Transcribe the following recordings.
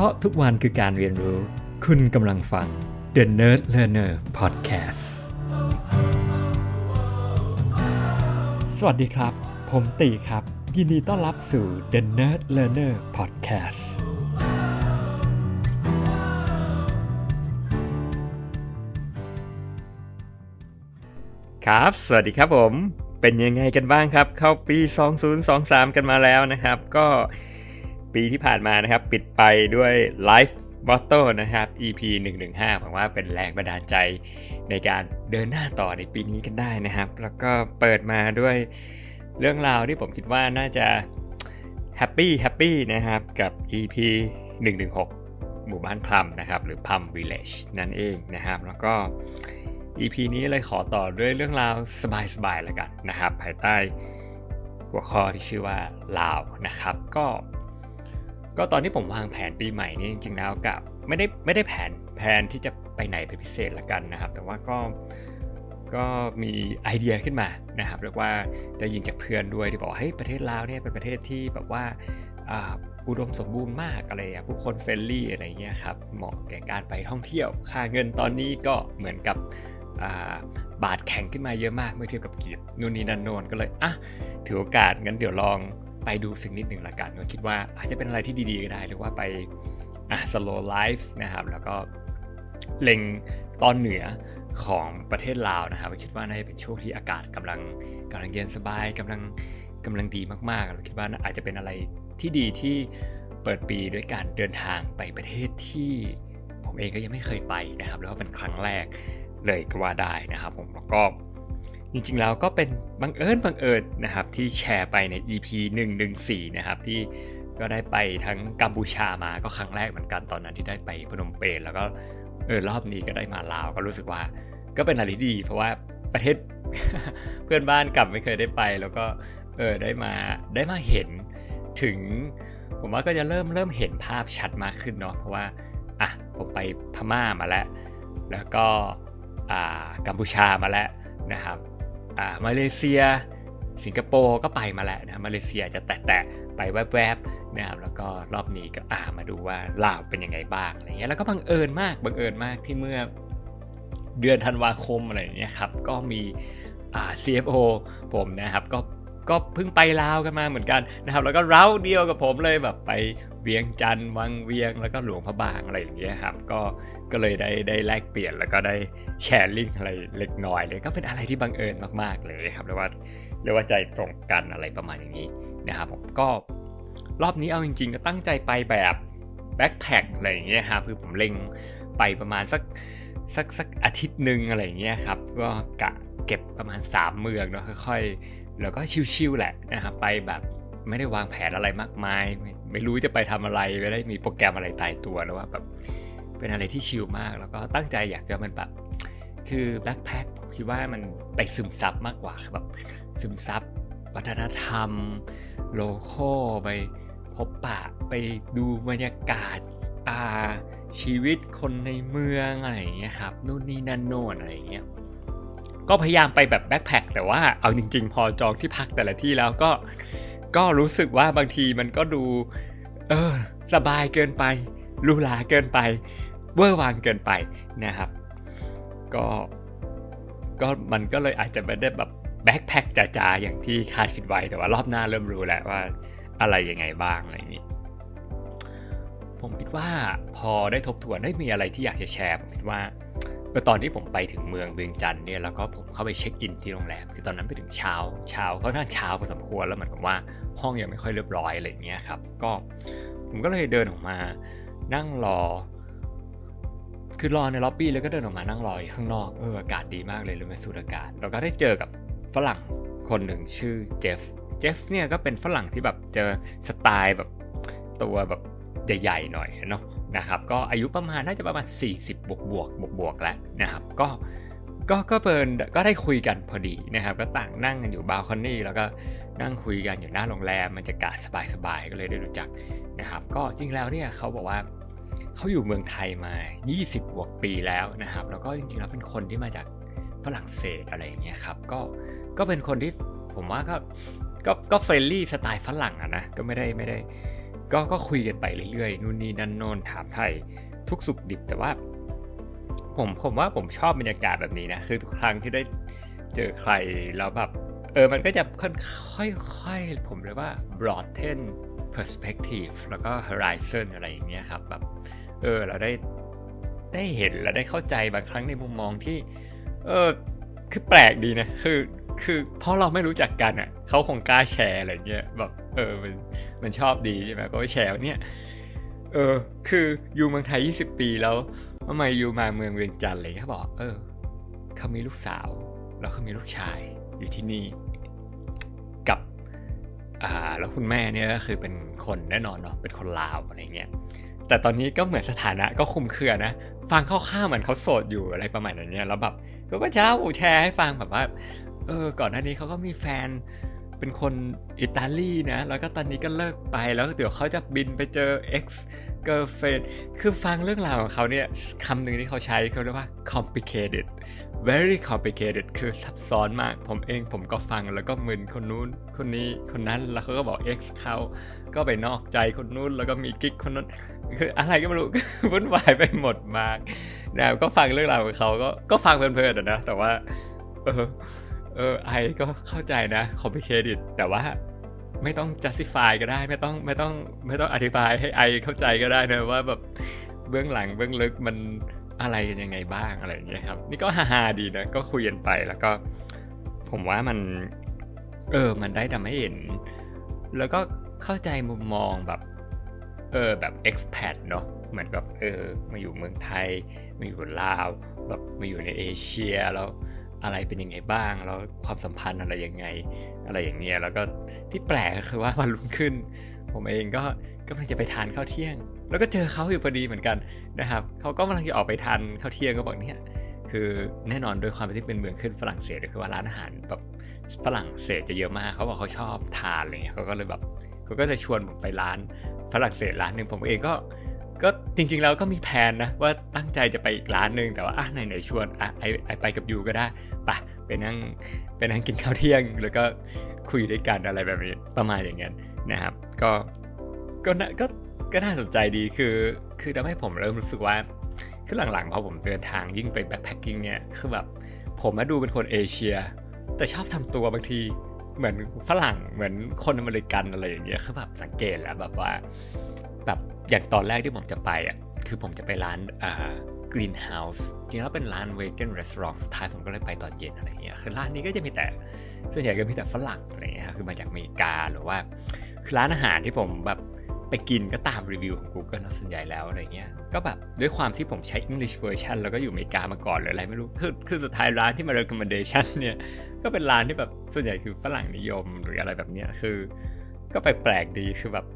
ราะทุกวันคือการเรียนรู้ คุณกำลังฟัง The Nerd Learner Podcast สวัสดีครับ ผมตีครับ ยินดีต้อนรับสู่ The Nerd Learner Podcast ครับ สวัสดีครับผม เป็นยังไงกันบ้างครับ เข้าปี 2023 กันมาแล้วนะครับ ก็ ปีที่ผ่านมานะครับ ปิดไปด้วย Life Motto นะครับ EP 115หวังว่าเป็นแรงบันดาลใจในการเดินหน้าต่อในปีนี้กันได้นะครับ แล้วก็เปิดมาด้วยเรื่องราวที่ผมคิดว่าน่าจะ happy happy นะครับกับ EP 116 หมู่บ้านพลัมนะครับ หรือ Plum Village นั่นเองนะครับ แล้วก็ EP นี้เลยขอต่อด้วยเรื่องราวสบายๆแล้วกันนะครับ ภายใต้หัวข้อที่ชื่อว่าลาวนะครับ ก็ ก็ตอนที่ผมวางแผนปีใหม่นี่จริงๆแล้วกับไม่ได้ไม่ได้แผนแผนที่จะไปไหนเป็นพิเศษละกันนะครับ แต่ว่าก็ก็มีไอเดียขึ้นมานะครับเรียกว่าได้ยินจากเพื่อนด้วยที่บอกเฮ้ยประเทศลาวเนี่ยเป็นประเทศที่แบบว่าอุดมสมบูรณ์มากอะไรผู้คน friendly อะไรเงี้ยครับเหมาะแก่การไปท่องเที่ยว ค่าเงินตอนนี้ก็เหมือนกับบาทแข็งขึ้นมาเยอะมากเมื่อเทียบกับกีบนู่นนี่นั่นโนนก็เลยอะถือโอกาสงั้นเดี๋ยวลอง ไปดูสิ่งนิดหนึ่งละกันก็คิดว่าอาจจะเป็นอะไรที่ดีๆก็ได้ หรือว่าไปอะ slow life นะครับ แล้วก็เล็งตอนเหนือของประเทศลาวนะครับคิดว่าน่าจะเป็นช่วงที่อากาศกำลังกำลังเย็นสบายกำลังกำลังดีมากๆเราคิดว่าอาจจะเป็นอะไรที่ดีที่เปิดปีด้วยการเดินทางไปประเทศที่ผมเองก็ยังไม่เคยไปนะครับแล้วก็เป็นครั้งแรกเลยก็ว่าได้นะครับ ผมแล้วก็ จริงๆแล้วก็เป็นบังเอิญบังเอิญนะครับที่แชร์ไปใน EP 114 นะครับที่ก็ได้ไปทั้งกัมพูชามาก็ครั้งแรกเหมือนกันตอนนั้นที่ได้ไปพนมเปญแล้วก็เออรอบนี้ก็ได้มาลาวก็รู้สึกว่าก็เป็นอะไรที่ดี เพราะว่าประเทศเพื่อนบ้านกลับไม่เคยได้ไป แล้วก็เออได้มาได้มาเห็นถึง ผมว่าก็จะเริ่มเริ่มเห็นภาพชัดมากขึ้นเนาะเพราะว่าอะผมไปพม่ามาแล้ว แล้วก็กัมพูชามาแล้วนะครับ มาเลเซีย สิงคโปร์ก็ไปมาแล้วนะมาเลเซียจะแตะๆไปแวบๆนะครับแล้วก็รอบนี้ก็อ่ามาดูว่าลาวเป็นยังไงบ้างอะไรเงี้ยแล้วก็บังเอิญมากบังเอิญมากที่เมื่อเดือนธันวาคมอะไรเงี้ยครับก็มีอ่า CFO ผมนะครับก็ ก็เพิ่งไปลาวกันมาเหมือนกันนะครับ แล้วก็เร้าเดียวกับผมเลยแบบไปเวียงจันทร์วังเวียงแล้วก็หลวงพระบางอะไรอย่างเงี้ยครับ ก็ก็เลยได้ได้แลกเปลี่ยนแล้วก็ได้แชร์ลิงก์อะไรเล็กน้อยเลย ก็เป็นอะไรที่บังเอิญมากๆเลยครับเรียกว่าเรียกว่าใจตรงกันอะไรประมาณอย่างนี้นะครับผมก็รอบนี้เอาจริงๆก็ตั้งใจไปแบบแบ็คแพคอะไรอย่างเงี้ยครับคือผมเล็งไปประมาณสักสักสักอาทิตย์หนึ่งอะไรอย่างเงี้ยครับก็กะเก็บประมาณ 3 เมืองเนาะค่อยๆ แล้วก็ชิวๆแหละนะครับไปแบบไม่ได้วางแผนอะไรมากมายไม่ไม่รู้จะไปทำอะไรไม่ได้มีโปรแกรมอะไรตายตัวแล้วว่าแบบเป็นอะไรที่ชิลมาก แล้วก็ตั้งใจอยากจะมันแบบคือแบ็คแพ็คคิดว่ามันไปซึมซับมากกว่าแบบซึมซับวัฒนธรรม โลโก้ไปพบปะไปดูบรรยากาศอาชีวิตคนในเมืองอะไรอย่างเงี้ยครับนู่นนี่นั่นโน่นอะไรอย่างเงี้ย ก็พยายามไปแบบ backpack แต่ว่าเอาจริง ๆ พอจองที่พักแต่ละที่แล้วก็ก็รู้สึกว่าบางทีมันก็ดู เออ สบายเกินไปหรูหราเกินไป เวอร์วางเกินไปนะครับ ก็ก็มันก็เลยอาจจะไม่ได้แบบแบ็คแพคจ๋าๆอย่างที่คาดคิดไว้แต่ว่ารอบหน้าเริ่มรู้แล้วว่าอะไรยังไงบ้างอะไรอย่างนี้ผมคิดว่าพอได้ทบทวนได้มีอะไรที่อยากจะแชร์ผมคิดว่า ตอนที่ผมไปถึงเมืองเวียงจันทร์เนี่ยแล้วก็ผมเข้าไปเช็คอินที่โรงแรม คือตอนนั้นไปถึงเช้าเช้าเขาน่าเช้าพอสมควรแล้วเหมือนกับว่าห้องยังไม่ค่อยเรียบร้อยอะไรเงี้ยครับ ก็ผมก็เลยเดินออกมานั่งรอ คือรอในล็อบบี้แล้วก็เดินออกมานั่งรอข้างนอกเอออากาศดีมากเลยเลยมาสูดอากาศเราก็ได้เจอกับฝรั่งคนหนึ่งชื่อเจฟเจฟเนี่ยก็เป็นฝรั่งที่แบบเจอสไตล์แบบตัวแบบใหญ่ๆหน่อยเนาะ นะครับก็อายุประมาณน่าจะประมาณ 40 บวกบวกบวกบวกแล้วนะครับก็ก็ก็เผอิญก็ได้คุยกันพอดีนะครับ ก็ต่างนั่งกันอยู่ balcony แล้วก็นั่งคุยกันอยู่หน้าโรงแรมบรรยากาศสบายๆก็เลยได้รู้จักนะครับ ก็จริงแล้วเนี่ยเขาบอกว่าเขาอยู่เมืองไทยมา 20 บวกปีแล้วนะครับ แล้วก็จริงๆแล้วเป็นคนที่มาจากฝรั่งเศสอะไรอย่างเงี้ยครับก็ก็เป็นคนที่ผมว่าก็ก็ก็ friendly สไตล์ฝรั่งอะนะก็ไม่ได้ไม่ได้ ก็ก็คุยกันไปเรื่อยๆนู่นนี่นั่นโน่นถามไถ่ทุกข์สุขดิบแต่ว่า ผมผมว่าผมชอบบรรยากาศแบบนี้นะคือทุกครั้งที่ได้เจอใครแล้วแบบเออมันก็จะค่อยๆผมเรียกว่า broaden perspective แล้วก็ horizon อะไรอย่างเงี้ยครับแบบเออเราได้ได้เห็นและได้เข้าใจบางครั้งในมุมมองที่ เออคือแปลกดีนะ คือ คือเพราะเราไม่รู้จักกันอะเขาคงกล้าแชร์อะไรเงี้ยแบบเออมันมันชอบดีใช่ไหมก็แชร์เนี่ยเออ คืออยู่เมืองไทย 20 ปีแล้วทำไมอยู่มาเมืองเวียงจันทร์เลยเขาบอกเออเขามีลูกสาว แล้วเขามีลูกชายอยู่ที่นี่ กับอ่าแล้วคุณแม่เนี่ยก็คือเป็นคนแน่นอนเนาะเป็นคนลาวอะไรเงี้ยแต่ตอนนี้ก็เหมือนสถานะก็คุมเครือนะ ฟังคร่าวๆเหมือนเขาโสดอยู่อะไรประมาณนั้นเนี่ยแล้วแบบก็ก็จะเล่าแชร์ให้ฟังแบบว่า เออก่อนหน้านี้เขาก็มีแฟนเป็นคนอิตาลีนะ แล้วก็ตอนนี้ก็เลิกไปแล้วเดี๋ยวเขาจะบินไปเจอ ex girlfriend คือฟังเรื่องราวของเขาเนี่ยคำหนึ่งที่เขาใช้เขาเรียกว่า complicated very complicated คือซับซ้อนมาก ผมเองผมก็ฟังแล้วก็มึนคนนู้นคนนี้คนนั้นแล้วเขาก็บอก ex เขาก็ไปนอกใจคนนู้นแล้วก็มีกิ๊กคนนั้นคืออะไรก็ไม่รู้วุ่นวายไปหมดมากนะก็ฟังเรื่องราวของเขาก็ก็ฟังเพลินๆนะแต่ว่า เออ เออไอก็เข้าใจนะ complicated แต่ว่าไม่ต้อง justify ก็ได้ไม่ต้องไม่ต้องไม่ต้องอธิบายให้ไอเข้าใจก็ได้นะว่าแบบเบื้องหลังเบื้องลึกมันอะไรกันยังไงบ้างอะไรอย่างเงี้ยครับ นี่ก็ฮาๆดีนะก็คุยกันไปแล้วก็ ผมว่ามัน เออ มันได้ทำให้เห็น แล้วก็เข้าใจมุมมองแบบ เออแบบ expat เนาะเหมือนแบบเออมาอยู่เมืองไทย มาอยู่ลาวแบบมาอยู่ในเอเชียแล้ว อะไรเป็นยังไงบ้าง แล้วความสัมพันธ์อะไรยังไง อะไรอย่างเงี้ยแล้วก็ที่แปลกคือว่าวันรุ่งขึ้น ผมเองก็กำลังจะไปทานข้าวเที่ยง แล้วก็เจอเขาอยู่พอดีเหมือนกันนะครับเขาก็กำลังจะออกไปทานข้าวเที่ยงก็บอกเนี่ยคือแน่นอนโดยความที่เป็นเมืองขึ้นฝรั่งเศสคือว่าร้านอาหารแบบฝรั่งเศสจะเยอะมากเขาบอกเขาชอบทานอะไรเงี้ยเขาก็เลยแบบเขาก็จะชวนผมไปร้านฝรั่งเศสร้านหนึ่งผมเองก็ ก็จริงๆแล้วก็มีแผนนะว่าตั้งใจจะไปอีกร้านหนึ่งแต่ว่าอะไหนไหนชวนอะไอไอไปกับยูก็ได้ปะไปนั่งไปนั่งกินข้าวเที่ยง แล้วก็คุยด้วยกันอะไรแบบนี้ประมาณอย่างเงี้ยนะครับ ก็ก็น่าก็ก็น่าสนใจดีคือ คือทำให้ผมเริ่มรู้สึกว่าคือหลังๆพอผมเดินทางยิ่งไป backpacking เนี่ยคือแบบผมมาดูเป็นคนเอเชีย แต่ชอบทำตัวบางทีเหมือนฝรั่งเหมือนคนอเมริกันอะไรอย่างเงี้ยคือแบบสังเกตแล้วแบบว่า แบบอย่างตอนแรกที่ผมจะไปอะคือผมจะไปร้านอ่า Green House จริงแล้วเป็นร้าน vegan restaurant สุดท้ายผมก็เลยไปตอนเย็นอะไรเงี้ยคือร้านนี้ก็จะมีแต่ส่วนใหญ่ก็มีแต่ฝรั่งอะไรเงี้ยคือมาจากอเมริกาหรือว่า คือร้านอาหารที่ผมแบบไปกินก็ตามรีวิวของ Google ส่วนใหญ่แล้วอะไรเงี้ยก็แบบด้วยความที่ผมใช้ English version แล้วก็อยู่อเมริกามาก่อนหรืออะไรไม่รู้คือคือสุดท้ายร้านที่มา recommendation เนี่ยก็เป็นร้านที่แบบส่วนใหญ่คือฝรั่งนิยมหรืออะไรแบบเนี้ยคือ ก็แปลกๆดีคือแบบ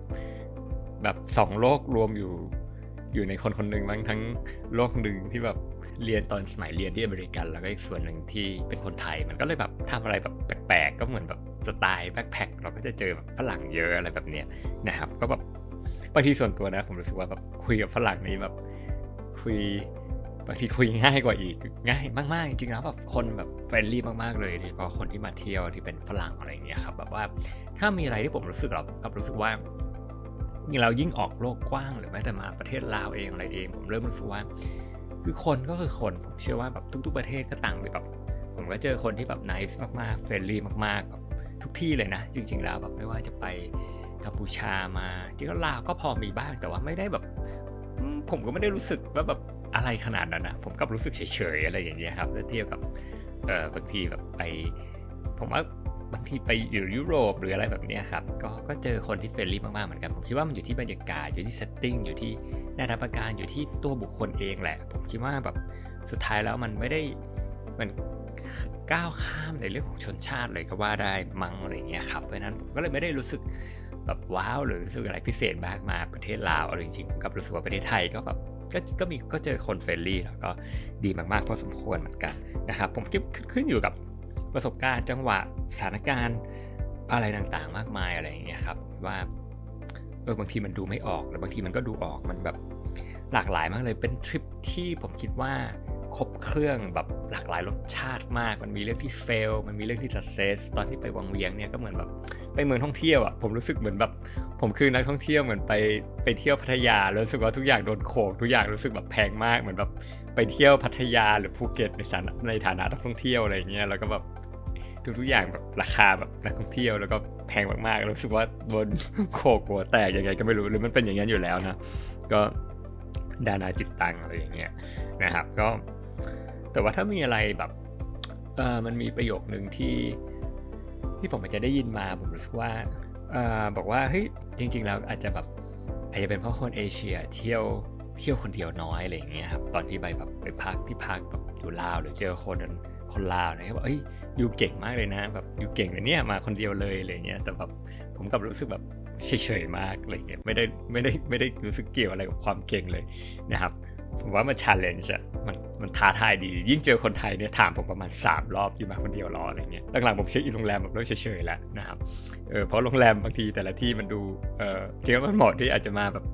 แบบสองโลกรวมอยู่ อยู่ในคนคนหนึ่งบ้างทั้งโลกหนึ่งที่แบบเรียนตอนสมัยเรียนที่อเมริกัน แล้วก็อีกส่วนหนึ่งที่เป็นคนไทยมันก็เลยแบบทำอะไรแบบแปลกๆ ก็เหมือนแบบสไตล์ backpack เราก็จะเจอแบบฝรั่งเยอะอะไรแบบเนี้ยนะครับ ก็แบบบางทีส่วนตัวนะ ผมรู้สึกว่าแบบคุยกับฝรั่งนี้แบบคุยบางทีคุยง่ายกว่าอีกง่ายมากๆจริงๆแล้วแบบคนแบบ friendly มากๆเลยโดยเฉพาะคนที่มาเที่ยวที่เป็นฝรั่งอะไรอย่างเงี้ยครับแบบว่าถ้ามีอะไรที่ผมรู้สึกเรากับรู้สึกว่า ยิ่งเรายิ่งออกโลกกว้างหรือแม้แต่มาประเทศลาวเองอะไรเองผมเริ่มรู้สึกว่า คือคนก็คือคนผมเชื่อว่าแบบทุก ๆ ประเทศก็ต่างไปแบบผมก็เจอคนที่แบบ nice มากๆ friendly มากๆแบบทุกที่เลยนะ จริง ๆ แล้วแบบไม่ว่าจะไปกัมพูชามาจริงๆลาวก็พอมีบ้างแต่ว่าไม่ได้แบบผมก็ไม่ได้รู้สึกว่าแบบอะไรขนาดนั้นนะผมกับรู้สึกเฉยๆอะไรอย่างเงี้ยครับเทียบกับเออบางทีแบบไป ผมว่า บางทีไปอยู่ยุโรปหรืออะไรแบบนี้ครับ ก็ก็เจอคนที่ friendly มากๆเหมือนกัน ผมคิดว่ามันอยู่ที่บรรยากาศอยู่ที่ setting อยู่ที่หน้ารับประการอยู่ที่ตัวบุคคลเองแหละ ผมคิดว่าแบบสุดท้ายแล้วมันไม่ได้มันก้าวข้ามในเรื่องของชนชาติเลยก็ว่าได้มั้งอะไรเงี้ยครับเพราะนั้นผมก็เลยไม่ได้รู้สึกแบบว้าวหรือรู้สึกอะไรพิเศษมากมาประเทศลาวอะไรจริงๆกับรู้สึกว่าประเทศไทยก็แบบก็ก็มีก็เจอคน friendly แล้วก็ดีมากๆพอสมควรเหมือนกันนะครับ ผมคิดขึ้นอยู่กับ ประสบการณ์จังหวะสถานการณ์อะไรต่างๆ มากมายอะไรอย่างเงี้ยครับว่าเออบางทีมันดูไม่ออกหรือบางทีมันก็ดูออกมันแบบหลากหลายมากเลยเป็นทริปที่ผมคิดว่าครบเครื่องแบบหลากหลายรสชาติมาก มันมีเรื่องที่เฟล มันมีเรื่องที่สักเซสตอนที่ไปวังเวียงเนี่ยก็เหมือนแบบไปเมืองท่องเที่ยวอะ ผมรู้สึกเหมือนแบบ ผมคือนักท่องเที่ยวเหมือนไปไปเที่ยวพัทยาแล้วรู้สึกว่าทุกอย่างโดนโขกทุกอย่างรู้สึกแบบแพงมากเหมือนแบบไปเที่ยวพัทยาหรือภูเก็ตในฐานะในฐานะนักท่องเที่ยวอะไรเงี้ยแล้วก็แบบ ทุกทุกอย่างแบบราคาแบบนักท่องเที่ยวแล้วก็แพงมากๆรู้สึกว่าโดนโขกหัวแตกยังไงก็ไม่รู้หรือมันเป็นอย่างนั้นอยู่แล้วนะก็ดานาจิตตังอะไรอย่างเงี้ยนะครับก็แต่ว่าถ้ามีอะไรแบบเออมันมีประโยคหนึ่งที่ที่ผมอาจจะได้ยินมาผมรู้สึกว่าเออบอกว่าเฮ้ยจริง ๆ แล้วอาจจะแบบอาจจะเป็นเพราะคนเอเชียเที่ยวเที่ยวคนเดียวน้อยอะไรอย่างเงี้ยครับตอนที่ไปแบบไปพักที่พักแบบอยู่ลาวหรือเจอคนคนลาวนะครับเอ้ย you เก่งมากเลยนะ แบบ you เก่งเลยเนี่ยมาคนเดียวเลยอะไรเงี้ย แต่แบบผมกลับรู้สึกแบบเฉยๆมากอะไรเงี้ยไม่ได้ไม่ได้ไม่ได้รู้สึกเกี่ยวอะไรกับความเก่งเลยนะครับผมว่ามัน challenge อะมันมันท้าทายดี ยิ่งเจอคนไทยเนี่ยถามผมประมาณ 3 รอบอยู่มาคนเดียวหรออะไรเงี้ยหลังๆผมเช็คอินโรงแรมแบบเริ่มเฉยๆแล้วนะครับเออเพราะโรงแรมบางทีแต่ละที่มันดูเออจริงๆมันเหมาะที่อาจจะมาแบบ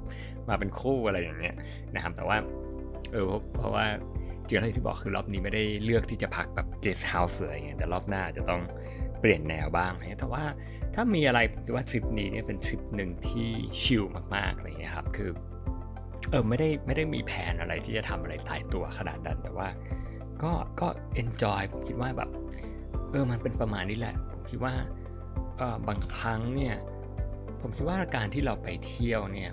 มาเป็นคู่อะไรอย่างเงี้ยนะครับแต่ว่าเออเพราะว่า จริงๆที่บอกคือรอบนี้ไม่ได้เลือกที่จะพักแบบเกสเฮาส์อะไรเงี้ยแต่รอบหน้าจะต้องเปลี่ยนแนวบ้างนะแต่ว่าถ้ามีอะไรผมคิดว่าทริปนี้เนี่ยเป็นทริปหนึ่งที่ชิลมากๆอะไรเงี้ยครับคือเออไม่ได้ไม่ได้มีแผนอะไรที่จะทำอะไรตายตัวขนาดนั้นแต่ว่า ก็ก็ enjoy ผมคิดว่าแบบเออมันเป็นประมาณนี้แหละ ผมคิดว่าเออบางครั้งเนี่ยผมคิดว่าการที่เราไปเที่ยวเนี่ย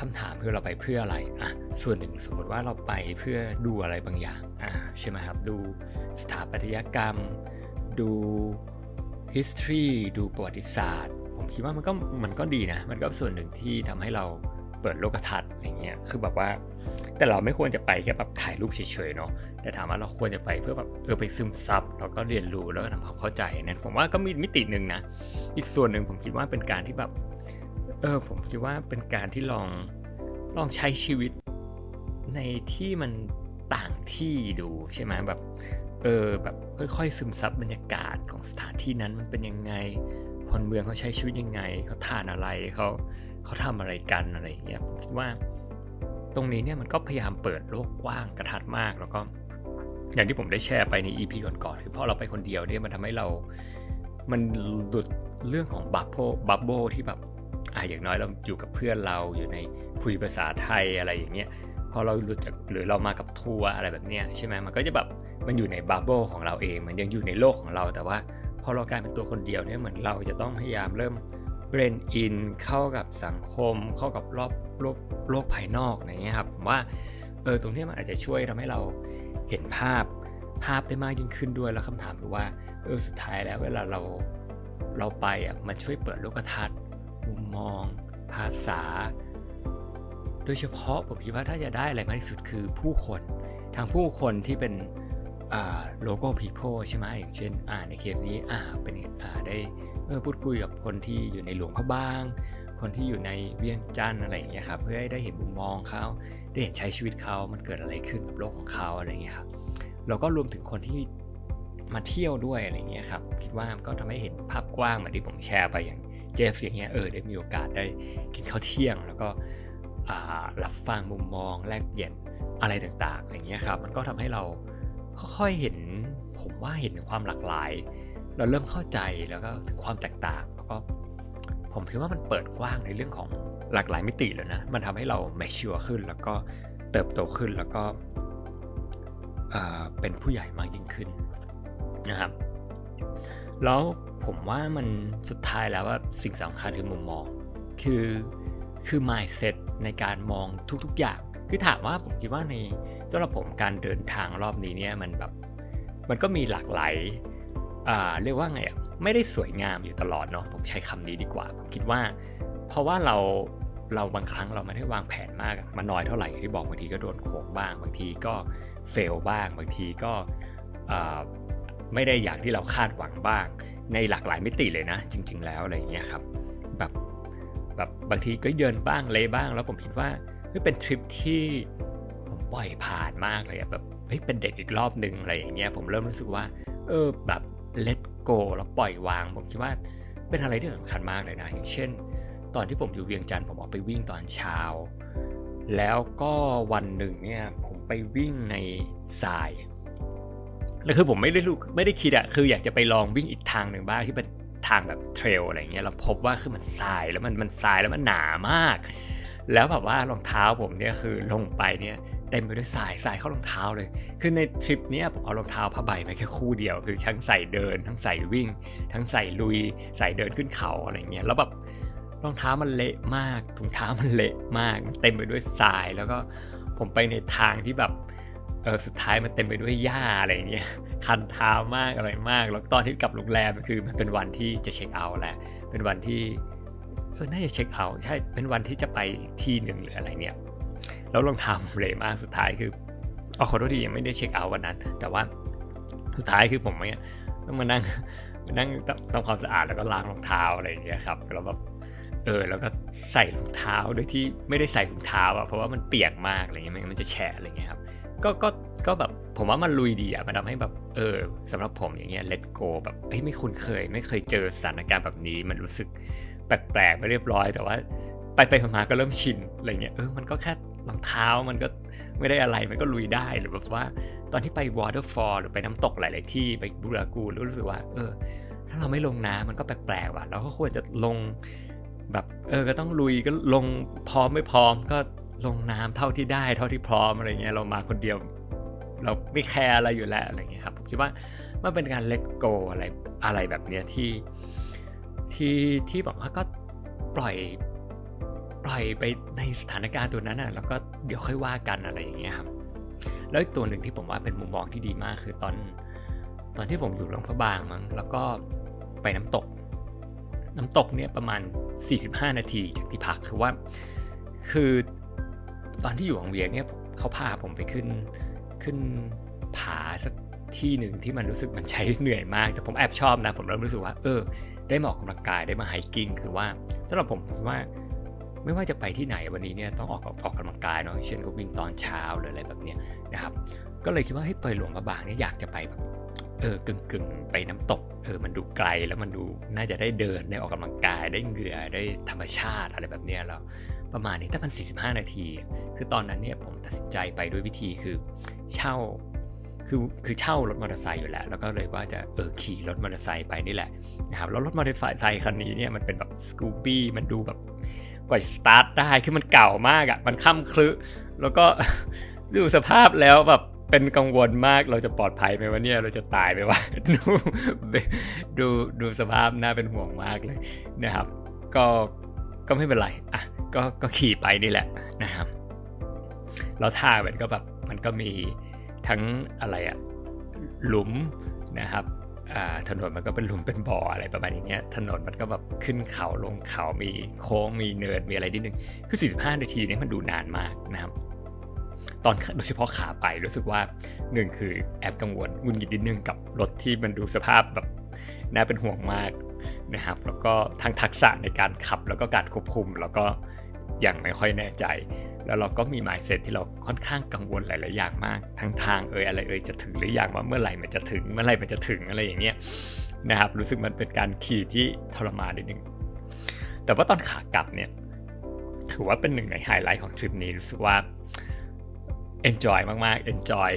คำถามคือเราไปเพื่ออะไรอะส่วนหนึ่งสมมติว่าเราไปเพื่อดูอะไรบางอย่างอะใช่ไหมครับดูสถาปัตยกรรม ดู history ดูประวัติศาสตร์ ผมคิดว่ามันก็มันก็ดีนะ มันก็ส่วนหนึ่งที่ทำให้เราเปิดโลกทัศน์อย่างเงี้ยคือแบบว่าแต่เราไม่ควรจะไปแค่แบบถ่ายรูปเฉยๆเนาะแต่ถามว่าเราควรจะไปเพื่อแบบเออไปซึมซับแล้วก็เรียนรู้แล้วก็ทำความเข้าใจนั่นผมว่าก็มีมิติหนึ่งนะ อีกส่วนหนึ่งผมคิดว่าเป็นการที่แบบ เออผมคิดว่าเป็นการที่ลองลองใช้ชีวิตในที่มันต่างที่ดูใช่ไหมแบบเออแบบค่อยๆซึมซับบรรยากาศของสถานที่นั้นมันเป็นยังไงคนเมืองเขาใช้ชีวิตยังไงเขาทานอะไรเขาเขาทำอะไรกันอะไรอย่างเงี้ยผมคิดว่าตรงนี้เนี่ยมันก็พยายามเปิดโลกกว้างกระทัดมากแล้วก็อย่างที่ผมได้แชร์ไปใน EP ก่อนๆคือพอเราไปคนเดียวเนี่ยมันทำให้เรา มันหลุดเรื่องของบับโบบับโบที่แบบ อะอย่างน้อยเราอยู่กับเพื่อนเราอยู่ในคุยภาษาไทยอะไรอย่างเงี้ยพอเราหลุดจากหรือเรามากับทัวร์อะไรแบบเนี้ยใช่ไหมมันก็จะแบบมันอยู่ใน bubble ของเราเอง มันยังอยู่ในโลกของเรา แต่ว่าพอเรากลายเป็นตัวคนเดียวเนี่ยเหมือนเราจะต้องพยายามเริ่ม blend in เข้ากับสังคม เข้ากับรอบโลกโลกภายนอกอย่างเงี้ยครับผมว่าเออตรงนี้มันอาจจะช่วยทำให้เราเห็นภาพภาพได้มากยิ่งขึ้นด้วยแล้วคำถามคือว่าเออสุดท้ายแล้วเวลาเราเราไปอะมันช่วยเปิดโลกทัศน์ มุมมอง ภาษา โดยเฉพาะผมคิดว่าถ้าจะได้อะไรมากที่สุดคือผู้คนทางผู้คนที่เป็นโลโก้พีโพใช่ไหมอย่างเช่นในเคสนี้เป็นได้พูดคุยกับคนที่อยู่ในหลวงพระบาง คนที่อยู่ในเวียงจันทร์อะไรอย่างเงี้ยครับเพื่อให้ได้เห็นมุมมองเขาได้เห็นใช้ชีวิตเขามันเกิดอะไรขึ้นกับโลกของเขาอะไรเงี้ยครับแล้วก็รวมถึงคนที่มาเที่ยวด้วยอะไรเงี้ยครับคิดว่าก็ทำให้เห็นภาพกว้างเหมือนที่ผมแชร์ไปอย่าง เจฟอย่างเงี้ยเออได้มีโอกาสได้กินข้าวเที่ยง แล้วก็รับฟังมุมมองแลกเปลี่ยนอะไรต่างๆอย่างเงี้ยครับมันก็ทำให้เราค่อยๆเห็นผมว่าเห็นความหลากหลาย เราเริ่มเข้าใจแล้วก็ถึงความแตกต่างแล้วก็ผมคิดว่ามันเปิดกว้างในเรื่องของหลากหลายมิติแล้วนะมันทำให้เราแมชชัวขึ้น แล้วก็เติบโตขึ้นแล้วก็เป็นผู้ใหญ่มากยิ่งขึ้นนะครับ แล้วผมว่ามันสุดท้ายแล้วว่าสิ่งสำคัญคือมุมมอง คือคือ mindset ในการมองทุกๆอย่าง คือถามว่าผมคิดว่าในสำหรับผมการเดินทางรอบนี้เนี่ยมันแบบมันก็มีหลากหลายอ่าเรียกว่าไงอะไม่ได้สวยงามอยู่ตลอดเนาะผมใช้คำนี้ดีกว่า ผมคิดว่า เพราะว่าเราเราบางครั้งเราไม่ได้วางแผนมากมันน้อยเท่าไหร่ที่บอกบางทีก็โดนโขงบ้าง บางทีก็เฟลบ้าง บางทีก็ ไม่ได้อย่างที่เราคาดหวังบ้าง ในหลากหลายมิติเลยนะ จริง ๆ แล้วอะไรอย่างเงี้ยครับแบบแบบบางทีก็เยินบ้างเลยบ้าง แล้วผมคิดว่าเป็นทริปที่ผมปล่อยผ่านมากเลยแบบเฮ้ยเป็นเด็กอีกรอบหนึ่งอะไรอย่างเงี้ยผมเริ่มรู้สึกว่า เออแบบเลตโกแล้วปล่อยวาง ผมคิดว่าเป็นอะไรที่สำคัญมากเลยนะ อย่างเช่น ตอนที่ผมอยู่เวียงจันทร์ผมออกไปวิ่งตอนเช้า แล้วก็วันหนึ่งเนี่ยผมไปวิ่งในทราย แล้วคือผมไม่ได้รู้ไม่ได้คิดอะคืออยากจะไปลองวิ่งอีกทางหนึ่งบ้างที่เป็นทางแบบเทรลอะไรเงี้ยเราพบว่าคือมันทรายแล้วมันมันทรายแล้วมันหนามาก แล้วแบบว่ารองเท้าผมเนี่ยคือลงไปเนี่ยเต็มไปด้วยสายสายเข้ารองเท้าเลย คือในทริปนี้ผมเอารองเท้าผ้าใบมาแค่คู่เดียว คือทั้งใส่เดิน ทั้งใส่วิ่ง ทั้งใส่ลุย ใส่เดินขึ้นเขาอะไรเงี้ย แล้วแบบรองเท้ามันเละมาก ถุงเท้ามันเละมาก เต็มไปด้วยทราย แล้วก็ผมไปในทางที่แบบ ออสุดท้ายมันเต็มไปด้วยหญ้าอะไรเงี้ยคันเท้ามากอะไรมาก แล้วตอนที่กลับโรงแรมคือมันเป็นวันที่จะเช็คเอาท์แล้วเป็นวันที่เออน่าจะเช็คเอาท์ใช่เป็นวันที่จะไปที่หนึ่งหรืออะไรเนี่ยแล้วรองเท้าเละมากสุดท้ายคือเอาขอโทษทียังไม่ได้เช็คเอาท์วันนั้น แต่ว่าสุดท้ายคือผมเนี่ยต้องมานั่งนั่งทำความสะอาดแล้วก็ล้างรองเท้าอะไรอย่างเงี้ยครับแล้วแบบเออแล้วก็ใส่รองเท้าโดยที่ไม่ได้ใส่ถุงเท้าอะเพราะว่ามันเปียกมากอะไรเงี้ยมันจะแฉะอะไรเงี้ยครับ ก็ก็ก็แบบผมว่ามันลุยดีอะมันทำให้แบบเออสำหรับผมอย่างเงี้ยเลตโกแบบเฮ้ยไม่คุ้นเคย ไม่เคยเจอสถานการณ์แบบนี้ มันรู้สึกแปลกๆไปเรียบร้อย แต่ว่าไปไปมาก็เริ่มชินอะไรเงี้ยเออมันก็แค่รองเท้ามันก็ไม่ได้อะไรมันก็ลุยได้หรือแบบว่าตอนที่ไป waterfall หรือไปน้ำตกหลาย ๆ ที่ไปบูรากูรู้สึกว่า เออ ถ้าเราไม่ลงน้ำมันก็แปลกๆว่ะเราก็ควรจะลงแบบเออก็ต้องลุยก็ลงพร้อมไม่พร้อมก็ ลงน้ำเท่าที่ได้เท่าที่พร้อมอะไรเงี้ยเรามาคนเดียว เราไม่แคร์อะไรอยู่แล้วอะไรเงี้ยครับผมคิดว่ามันเป็นการเล t โกอะไรอะไรแบบเนี้ยที่ที่ที่บอกว่าก็ปล่อยปล่อยไปในสถานการณ์ตัวนั้นอะแล้วก็เดี๋ยวค่อยว่ากันอะไรอย่างเงี้ยครับแล้วอีกตัวหนึ่งที่ผมว่าเป็นมุมมองที่ดีมากคือตอน ตอนที่ผมอยู่หลวงพระบางมั้งแล้วก็ไปน้ำตก น้ำตกเนี่ยประมาณ 45 นาทีจากที่พักคือว่า คือ ตอนที่อยู่ของเวียงเนี่ยเขาพาผมไปขึ้นขึ้นผาสักที่หนึ่งที่มันรู้สึกมันใช้เหนื่อยมาก แต่ผมแอบชอบนะ ผมเริ่มรู้สึกว่า เออ ได้มาออกกำลังกายได้มาไฮกิ้งคือว่าสำหรับผมว่าไม่ว่าจะไปที่ไหนวันนี้เนี่ยต้องออกออกกำลังกายเนาะเช่นก็วิ่งตอนเช้าหรืออะไรแบบเนี้ยนะครับ ก็เลยคิดว่าให้ไปหลวงพระบางเนี่ยอยากจะไปแบบเออกึ่งกึ่งไปน้ำตกเออมันดูไกลแล้วมันดูน่าจะได้เดินได้ออกกำลังกายได้เหงื่อได้ธรรมชาติอะไรแบบเนี้ยแล้ว ประมาณนี้ถ้ามัน45 นาที คือตอนนั้นเนี่ยผมตัดสินใจไปด้วยวิธีคือเช่าคือคือเช่ารถมอเตอร์ไซค์อยู่แล้ว แล้วก็เลยว่าจะเออขี่รถมอเตอร์ไซค์ไปนี่แหละนะครับแล้วรถมอเตอร์ไซค์คันนี้เนี่ยมันเป็นแบบสกูบี้มันดูแบบกว่าสตาร์ทได้คือมันเก่ามากอะ่ะมันค่ำคลึแล้วก็ดูสภาพแล้วแบบเป็นกังวลมากเราจะปลอดภัยไหมวะเนี่ยเราจะตายไหมวะดูดูดูสภาพน่าเป็นห่วงมากเลยนะครับ ก็ก็ไม่เป็นไรอะ ก็ก็ขี่ไปนี่แหละนะครับแล้วทางมันก็แบบมันก็มีทั้งอะไรอะหลุมนะครับถนนมันก็เป็นหลุมเป็นบ่ออะไรประมาณอย่างเงี้ยถนนมันก็แบบขึ้นเขาลงเขามีโค้งมีเนินมีอะไรนิดนึงคือ 45 นาทีนี่มันดูนานมากนะครับ ตอนโดยเฉพาะขาไปรู้สึกว่าหนึ่งคือแอบกังวลงุนงิดนิดนึงกับรถที่มันดูสภาพแบบน่าเป็นห่วงมาก นะครับ แล้วก็ทั้งทักษะในการขับแล้วก็การควบคุม แล้วก็ยังไม่ค่อยแน่ใจ แล้วเราก็มีหมายเซตที่เราค่อนข้างกังวลหลาย ๆ อย่างมากทั้งทางเอ่ยอะไรเอ่ยจะถึงหรืออยังว่าเมื่อไหร่มันจะถึง เมื่อไหร่มันจะถึงอะไรอย่างเงี้ยนะครับ รู้สึกมันเป็นการขี่ที่ทรมานนิดนึงแต่ว่าตอนขากลับเนี่ยถือว่าเป็นหนึ่งในไฮไลท์ของทริปนี้รู้สึกว่า enjoy มาก ๆ enjoy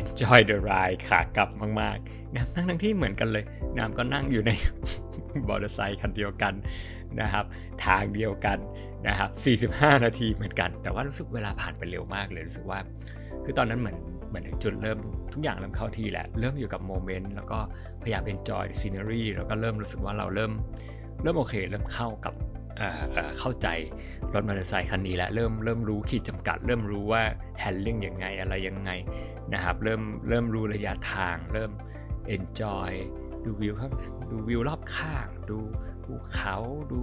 enjoy the ride ขากลับมาก ๆ นะทั้งทั้งที่เหมือนกันเลยน้ำก็นั่งอยู่ในบอเตอร์ไซค์คันเดียวกันนะครับ ทางเดียวกันนะครับ 45 นาทีเหมือนกัน แต่ว่ารู้สึกเวลาผ่านไปเร็วมากเลยรู้สึกว่า คือตอนนั้นเหมือนเหมือนจุดเริ่มทุกอย่างเริ่มเข้าที่แหละเริ่มอยู่กับโมเมนต์แล้วก็พยายาม enjoy the scenery แล้วก็เริ่มรู้สึกว่าเราเริ่มเริ่มโอเค เริ่มเข้ากับเข้าใจรถมอเตอร์ไซค์คันนี้แล้วเริ่มเริ่มรู้ขีดจำกัด เริ่มรู้ว่า handling ยังไงอะไรยังไงนะครับ เริ่มเริ่มรู้ระยะทางเริ่ม enjoy ดูวิวครับดูวิวรอบข้าง ดูภูเขาดู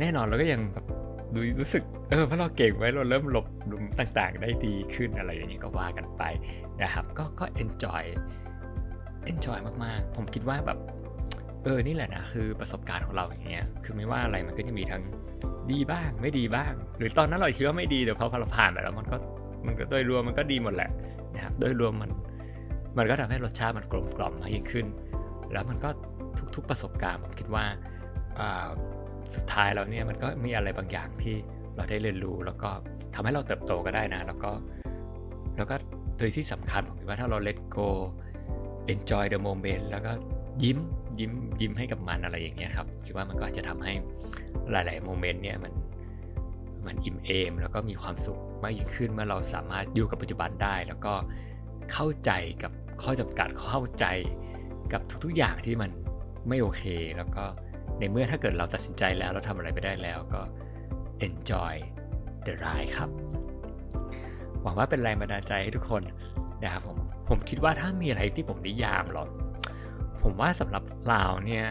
แน่นอนเราก็ยังแบบดูรู้สึกเออเพราะเราเก่งไว้เราเริ่มหลบหลุมต่างๆ ได้ดีขึ้นอะไรอย่างนี้ก็ว่ากันไปนะครับ ก็ก็ enjoy enjoy มากๆ ผมคิดว่าแบบเออนี่แหละนะคือประสบการณ์ของเราอย่างเงี้ยคือไม่ว่าอะไรมันก็จะมีทั้งดีบ้างไม่ดีบ้าง หรือตอนนั้นเราคิดว่าไม่ดีแต่พอเราผ่านไปแล้วมันก็มันก็โดยรวมมันก็ดีหมดแหละนะครับโดยรวมมัน มันก็ทำให้รสชาติมันกลมกล่อมมากยิ่งขึ้น แล้วมันก็ทุกๆประสบการณ์ผมคิดว่าสุดท้ายแล้วเนี่ยมันก็มีอะไรบางอย่างที่เราได้เรียนรู้ แล้วก็ทำให้เราเติบโตก็ได้นะ แล้วก็แล้วก็โดยที่สำคัญผมคิดว่าถ้าเรา let go enjoy the moment แล้วก็ยิ้มยิ้มยิ้มให้กับมันอะไรอย่างเงี้ยครับคิดว่ามันก็อาจจะทำให้หลายๆโมเมนต์เนี่ยมันมันอิ่มเอม แล้วก็มีความสุขมากยิ่งขึ้นเมื่อเราสามารถอยู่กับปัจจุบันได้ แล้วก็เข้าใจกับ ข้อจำกัดเข้าใจกับทุกๆอย่างที่มันไม่โอเค แล้วก็ในเมื่อถ้าเกิดเราตัดสินใจแล้วเราทำอะไรไปได้แล้วก็ enjoy the ride ครับ หวังว่าเป็นแรงบันดาลใจให้ทุกคนนะครับผมผมคิดว่าถ้ามีอะไรที่ผมนิยามหรอผมว่าสำหรับเราเนี่ย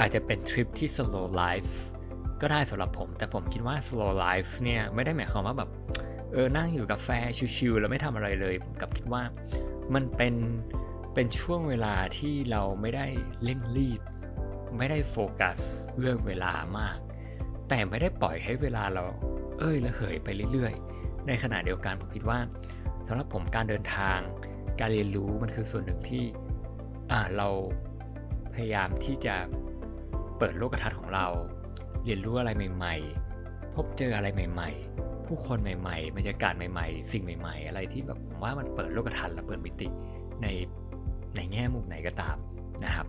อาจจะเป็นทริปที่ slow life ก็ได้สำหรับผม แต่ผมคิดว่า slow life เนี่ยไม่ได้หมายความว่าแบบเออนั่งอยู่กับแฟชิลๆแล้วไม่ทำอะไรเลยผมกับคิดว่า มันเป็นเป็นช่วงเวลาที่เราไม่ได้เร่งรีบ ไม่ได้โฟกัสเรื่องเวลามาก แต่ไม่ได้ปล่อยให้เวลาเรา เอ้ยระเหยไปเรื่อยๆ ในขณะเดียวกันผมคิดว่าสำหรับผมการเดินทาง การเรียนรู้มันคือส่วนหนึ่งที่อ่าเราพยายามที่จะเปิดโลกทัศน์ของเรา เรียนรู้อะไรใหม่ ๆ พบเจออะไรใหม่ ๆ ผู้คนใหม่ๆ บรรยากาศใหม่ๆ สิ่งใหม่ ๆ อะไรที่แบบผมว่ามันเปิดโลกทัศน์และเปิดมิติในในแง่มุมไหนก็ตามนะครับ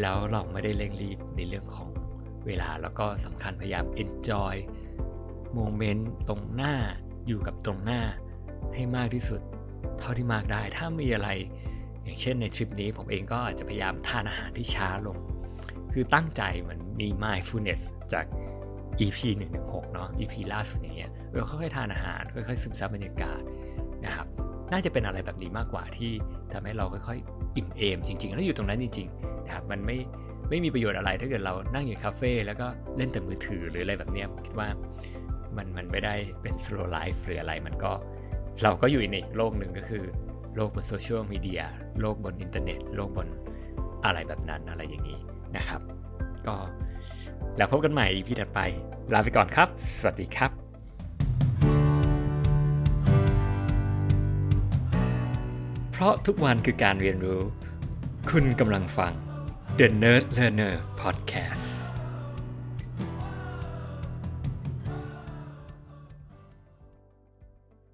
แล้วเราไม่ได้เร่งรีบในเรื่องของเวลาแล้วก็สำคัญพยายาม enjoy โมเมนต์ตรงหน้าอยู่กับตรงหน้าให้มากที่สุด เท่าที่มากได้ถ้ามีอะไร อย่างเช่นในทริปนี้ผมเองก็อาจจะพยายามทานอาหารที่ช้าลง คือตั้งใจเหมือนมี mindfulness จาก EP 116 เนาะ EP ล่าสุดอย่างเงี้ยเราค่อยๆทานอาหารค่อยๆซึมซับบรรยากาศนะครับ น่าจะเป็นอะไรแบบนี้มากกว่าที่ทำให้เราค่อยๆอิ่มเอมจริงๆแล้วอยู่ตรงนั้นจริงๆนะครับมันไม่ไม่มีประโยชน์อะไรถ้าเกิดเรานั่งอยู่คาเฟ่แล้วก็เล่นแต่มือถือหรืออะไรแบบเนี้ยคิดว่ามันมันไม่ได้เป็น slow life หรืออะไรมันก็เราก็อยู่ในอีกโลกหนึ่งก็คือ โลกบนโซเชียลมีเดียโลกบนอินเทอร์เน็ต โลกบนอะไรแบบนั้นอะไรอย่างนี้นะครับ ก็ แล้วพบกันใหม่ EP ถัดไป ลาไปก่อนครับ สวัสดีครับเพราะทุกวันคือการเรียนรู้ คุณกำลังฟัง The Nerd Learner Podcast